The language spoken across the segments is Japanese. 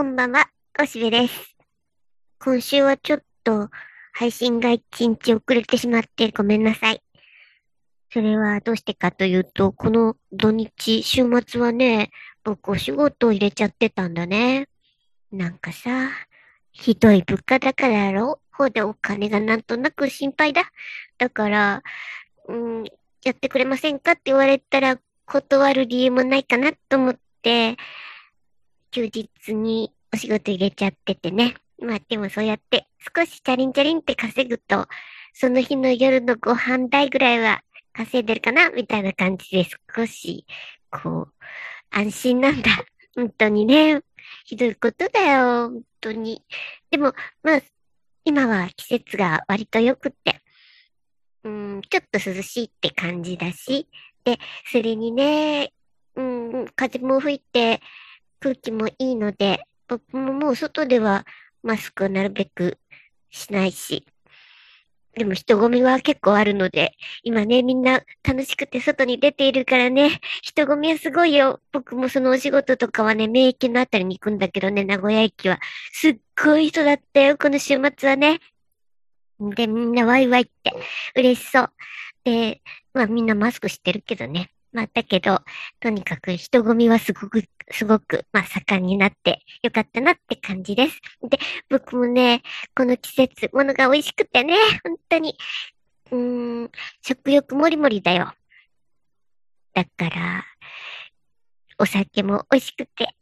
こんばんは、おしべです。今週はちょっと配信が一日遅れてしまってごめんなさい。それはどうしてかというと、この土日、週末はね、僕お仕事を入れちゃってたんだね。なんかさ、ひどい物価だからやろ？ほでお金がなんとなく心配だ。だから、うん、やってくれませんかって言われたら断る理由もないかなと思って、休日にお仕事入れちゃっててね。まあでもそうやって少しチャリンチャリンって稼ぐと、その日の夜のご飯代ぐらいは稼いでるかなみたいな感じで少し、こう、安心なんだ。本当にね。ひどいことだよ。本当に。でも、まあ、今は季節が割と良くって、うん、ちょっと涼しいって感じだし、で、それにね、うん、風も吹いて、空気もいいので、僕ももう外ではマスクをなるべくしないし、でも人混みは結構あるので、今ね、みんな楽しくて外に出ているからね、人混みはすごいよ。僕もそのお仕事とかはね、免疫のあたりに行くんだけどね、名古屋駅は。すっごい人だったよ、この週末はね。で、みんなワイワイって嬉しそう。で、まあみんなマスクしてるけどね。まあ、だけど、とにかく人混みはすごく、すごく、まあ、盛んになってよかったなって感じです。で、僕もね、この季節、ものが美味しくてね、本当に、うーん、食欲もりもりだよ。だから、お酒も美味しくて、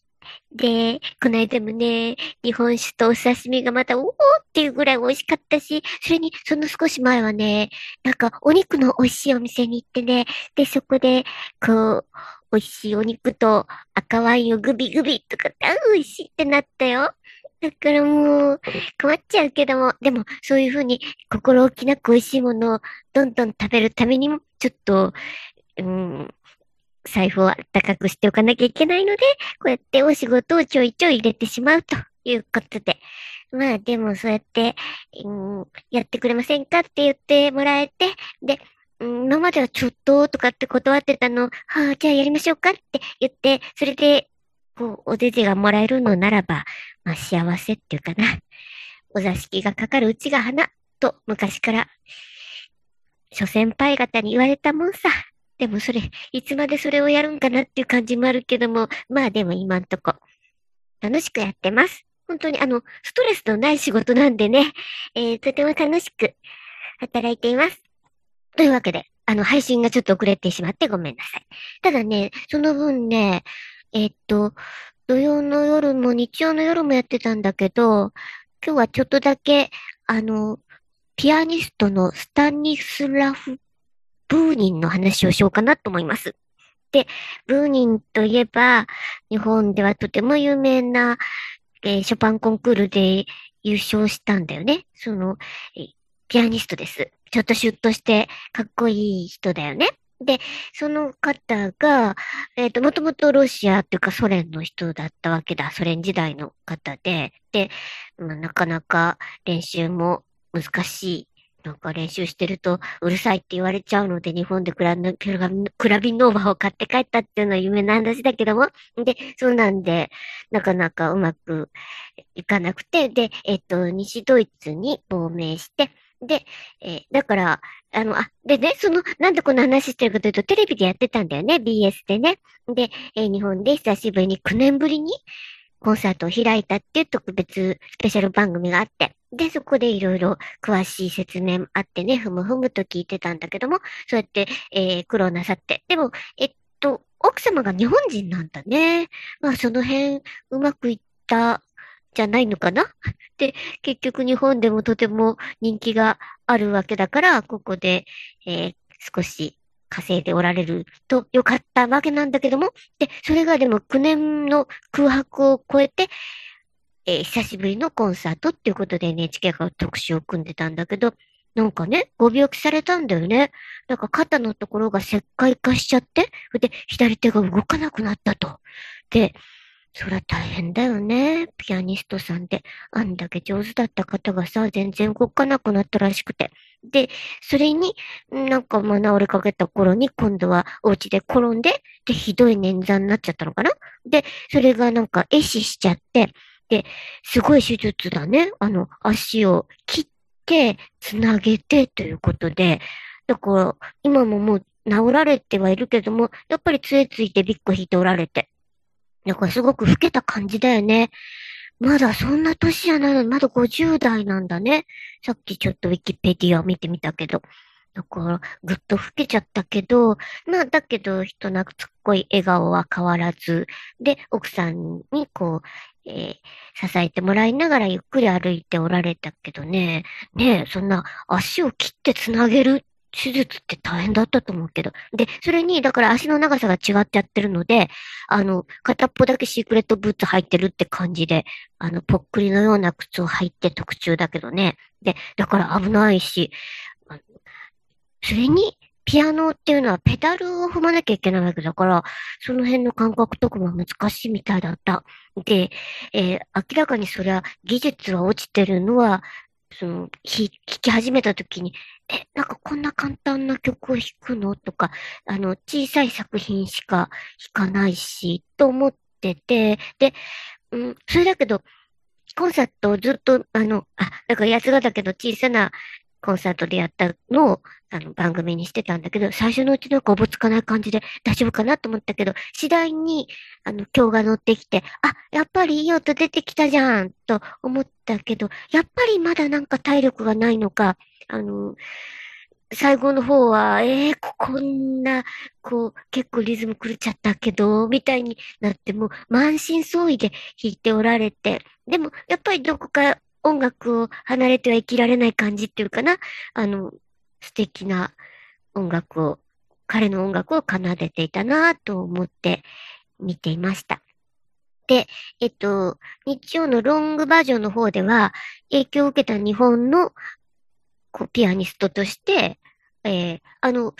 で、この間もね、日本酒とお刺身がまた、おーっていうぐらい美味しかったし、それに、その少し前はね、なんか、お肉の美味しいお店に行ってね、で、そこで、こう、美味しいお肉と赤ワインをグビグビとか、あ、美味しいってなったよ。だからもう、困っちゃうけども、でも、そういうふうに心置きなく美味しいものをどんどん食べるためにも、ちょっと、うん、財布を高くしておかなきゃいけないので、こうやってお仕事をちょいちょい入れてしまうということで。まあでもそうやって、うん、やってくれませんかって言ってもらえて、で、今まではちょっととかって断ってたの、はあ、じゃあやりましょうかって言って、それで、こう、おぜぜがもらえるのならば、まあ幸せっていうかな。お座敷がかかるうちが花と昔から、諸先輩方に言われたもんさ。でもそれ、いつまでそれをやるんかなっていう感じもあるけども、まあでも今んとこ、楽しくやってます。本当にあの、ストレスのない仕事なんでね、えー、とても楽しく働いています。というわけで、あの、配信がちょっと遅れてしまってごめんなさい。ただね、その分ね、えー、っと、土曜の夜も日曜の夜もやってたんだけど、今日はちょっとだけ、あの、ピアニストのスタニスラフブーニンの話をしようかなと思います。で、ブーニンといえば、日本ではとても有名な、えー、ショパンコンクールで優勝したんだよね。その、えー、ピアニストです。ちょっとシュッとしてかっこいい人だよね。で、その方が、えっ、ー、と、もともとロシアっていうかソ連の人だったわけだ。ソ連時代の方で、で、まあ、なかなか練習も難しいなんか練習してるとうるさいって言われちゃうので、日本でクラクラクラビノーバーを買って帰ったっていうのは夢の話だけども。で、そうなんで、なかなかうまくいかなくて、で、えっと、西ドイツに亡命して、で、えー、だから、あの、あ、でね、その、なんでこの話してるかというと、テレビでやってたんだよね、BS でね。で、えー、日本で久しぶりに9年ぶりにコンサートを開いたっていう特別スペシャル番組があって、で、そこでいろいろ詳しい説明あってね、ふむふむと聞いてたんだけども、そうやって、えー、苦労なさって。でも、えっと、奥様が日本人なんだね。まあ、その辺、うまくいったじゃないのかな？で、結局日本でもとても人気があるわけだから、ここで、えー、少し稼いでおられるとよかったわけなんだけども、で、それがでも9年の空白を超えて、えー、久しぶりのコンサートっていうことで NHK が特集を組んでたんだけど、なんかね、ご病気されたんだよね。なんか肩のところが石灰化しちゃって、で、左手が動かなくなったと。で、そりゃ大変だよね。ピアニストさんで。あんだけ上手だった方がさ、全然動かなくなったらしくて。で、それに、なんかまあ治りかけた頃に、今度はお家で転んで、で、ひどい捻挫になっちゃったのかなで、それがなんか壊死しちゃって、で、すごい手術だね。あの、足を切って、つなげてということで、だから、今ももう治られてはいるけども、やっぱり杖ついてビッグ引いておられて。だかすごく老けた感じだよね。まだそんな年じゃないのに、まだ50代なんだね。さっきちょっとウィキペディアを見てみたけど。だから、ぐっと老けちゃったけど、まあ、だけど、人懐っこい笑顔は変わらず、で、奥さんにこう、えー、支えてもらいながらゆっくり歩いておられたけどね、ね、そんな足を切ってつなげる手術って大変だったと思うけど。で、それに、だから足の長さが違っちゃってるので、あの、片っぽだけシークレットブーツ履いてるって感じで、あの、ぽっくりのような靴を履いて特注だけどね。で、だから危ないし、それに、ピアノっていうのはペダルを踏まなきゃいけないわけだから、その辺の感覚とかも難しいみたいだった。で、えー、明らかにそりゃ技術は落ちてるのは、その、弾き始めた時に、え、なんかこんな簡単な曲を弾くの？とか、あの、小さい作品しか弾かないし、と思ってて、で、うん、それだけど、コンサートをずっと、あの、あ、だから八ヶ岳の小さなコンサートでやったのを、あの、番組にしてたんだけど、最初のうちなんかおぼつかない感じで大丈夫かなと思ったけど、次第に、あの、今日が乗ってきて、あ、やっぱりいい音出てきたじゃん、と思ったけど、やっぱりまだなんか体力がないのか、あの、最後の方は、ええー、こんな、こう、結構リズム狂っちゃったけど、みたいになっても、満身創痍で弾いておられて、でも、やっぱりどこか音楽を離れては生きられない感じっていうかな。あの、素敵な音楽を、彼の音楽を奏でていたなと思って見ていました。で、えっと、日曜のロングバージョンの方では、影響を受けた日本のこうピアニストとして、えー、あの、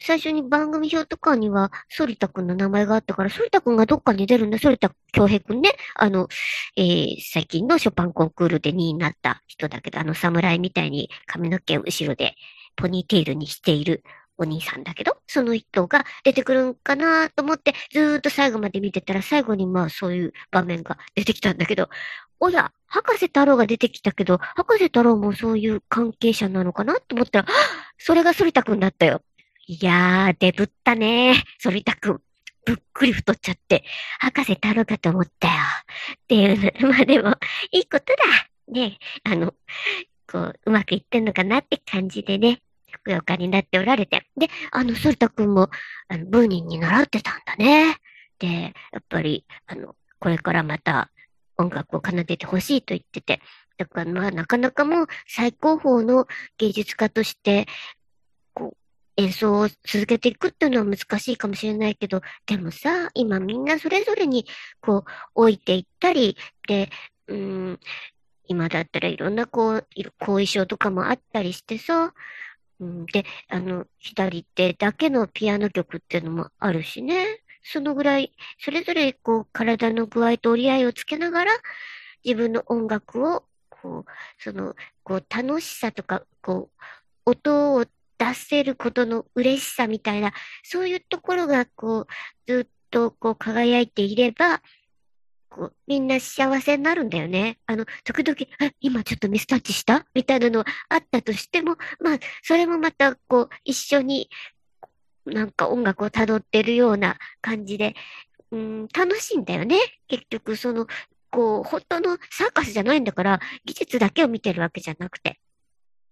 最初に番組表とかには、反田くんの名前があったから、反田くんがどっかに出るんだ、反田京平くんね。あの、えー、最近のショパンコンクールで2位になった人だけど、あの侍みたいに髪の毛を後ろでポニーテールにしているお兄さんだけど、その人が出てくるんかなと思って、ずーっと最後まで見てたら、最後にまあそういう場面が出てきたんだけど、おや、博士太郎が出てきたけど、博士太郎もそういう関係者なのかなと思ったら、それが反田くんだったよ。いやー、デブったね反田くん。ぶっくり太っちゃって、博士太郎かと思ったよ。っていうの、まあでも、いいことだ。ね、あの、こう、うまくいってんのかなって感じでね、ふくよかになっておられて。で、あの、反田くんも、あの、ブーニンに習ってたんだね。で、やっぱり、あの、これからまた音楽を奏でてほしいと言ってて。だからまあ、なかなかもう最高峰の芸術家として、こう、演奏を続けていくっていうのは難しいかもしれないけど、でもさ、今みんなそれぞれに、こう、置いていったり、で、うん、今だったらいろんなこう、後遺症とかもあったりしてさ、うん、で、あの、左手だけのピアノ曲っていうのもあるしね。そのぐらい、それぞれこう、体の具合と折り合いをつけながら、自分の音楽を、こう、その、こう、楽しさとか、こう、音を出せることの嬉しさみたいな、そういうところが、こう、ずっとこう、輝いていれば、こう、みんな幸せになるんだよね。あの、時々、あ、今ちょっとミスタッチした？みたいなのあったとしても、まあ、それもまた、こう、一緒に、なんか音楽を辿ってるような感じで、うん、楽しいんだよね。結局、その、こう、本当のサーカスじゃないんだから、技術だけを見てるわけじゃなくて。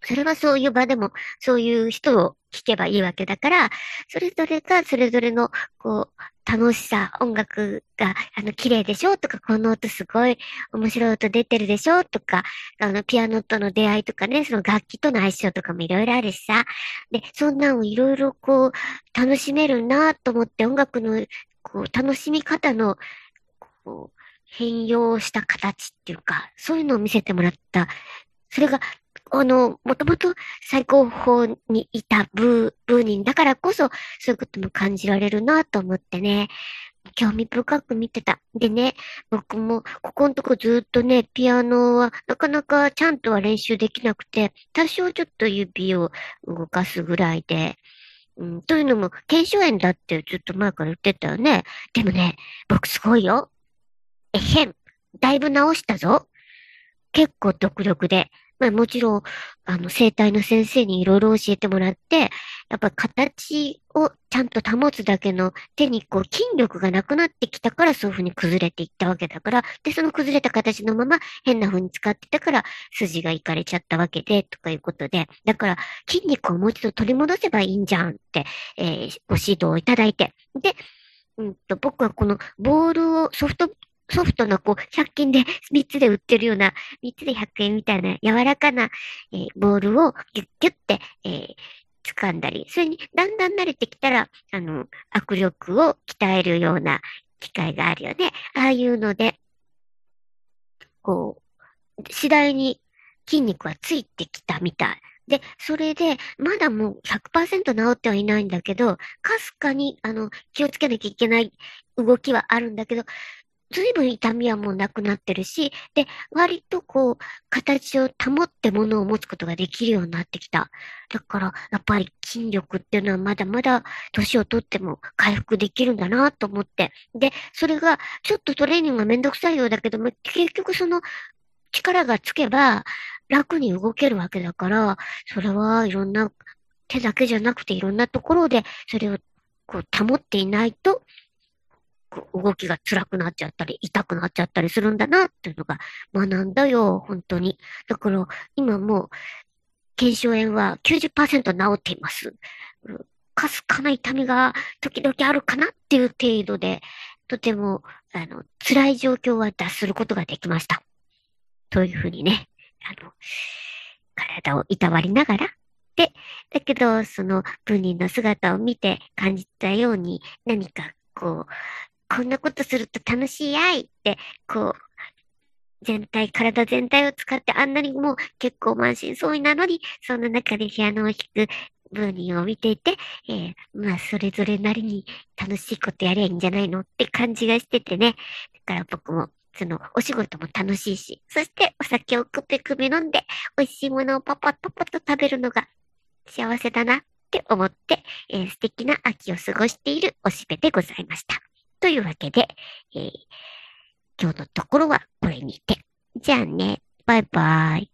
それはそういう場でも、そういう人を聞けばいいわけだから、それぞれがそれぞれの、こう、楽しさ、音楽が、あの、綺麗でしょとか、この音すごい面白い音出てるでしょとか、あの、ピアノとの出会いとかね、その楽器との相性とかもいろいろあるしさ。で、そんなんをいろいろこう、楽しめるなと思って音楽の、こう、楽しみ方の、こう、変容した形っていうか、そういうのを見せてもらった。それがあの、もともと最高峰にいたブー、ブーニンだからこそ、そういうことも感じられるなと思ってね、興味深く見てた。でね、僕もここのとこずっとね、ピアノはなかなかちゃんとは練習できなくて、多少ちょっと指を動かすぐらいで、うん、というのも、腱鞘炎だってずっと前から言ってたよね。でもね、僕すごいよ。えへん。だいぶ直したぞ。結構独力で。まあもちろん、あの、生体の先生にいろいろ教えてもらって、やっぱ形をちゃんと保つだけの手にこう筋力がなくなってきたからそういう風に崩れていったわけだから、で、その崩れた形のまま変な風に使ってたから筋がいかれちゃったわけで、とかいうことで、だから筋肉をもう一度取り戻せばいいんじゃんって、えー、ご指導をいただいて、で、うんと、僕はこのボールをソフトソフトのこう、100均で3つで売ってるような、3つで100円みたいな柔らかな、えー、ボールをギュッギュッて、えー、掴んだり、それにだんだん慣れてきたら、あの、握力を鍛えるような機会があるよね。ああいうので、こう、次第に筋肉はついてきたみたい。で、それで、まだもう100%治ってはいないんだけど、かすかに、あの、気をつけなきゃいけない動きはあるんだけど、随分痛みはもうなくなってるし、で、割とこう、形を保って物を持つことができるようになってきた。だから、やっぱり筋力っていうのはまだまだ年をとっても回復できるんだなと思って。で、それが、ちょっとトレーニングがめんどくさいようだけども、結局その力がつけば楽に動けるわけだから、それはいろんな手だけじゃなくていろんなところでそれをこう保っていないと動きが辛くなっちゃったり、痛くなっちゃったりするんだなっていうのが学んだよ、本当に。だから、今もう、腱鞘炎は90%治っています。かすかな痛みが時々あるかなっていう程度で、とても、あの、辛い状況は脱することができました。というふうにね、あの、体をいたわりながら、で、だけど、その、本人の姿を見て感じたように、何か、こう、こんなことすると楽しいやいって、こう、全体、体全体を使ってあんなにもう結構満身創痍なのに、その中でピアノを弾くブーニーを見ていて、えー、まあ、それぞれなりに楽しいことやりゃいいんじゃないのって感じがしててね。だから僕も、その、お仕事も楽しいし、そしてお酒をくぺくぺ飲んで、美味しいものをパパッパパッと食べるのが幸せだなって思って、えー、素敵な秋を過ごしているおしべでございました。というわけで、えー、今日のところはこれにて。じゃあね、バイバイ。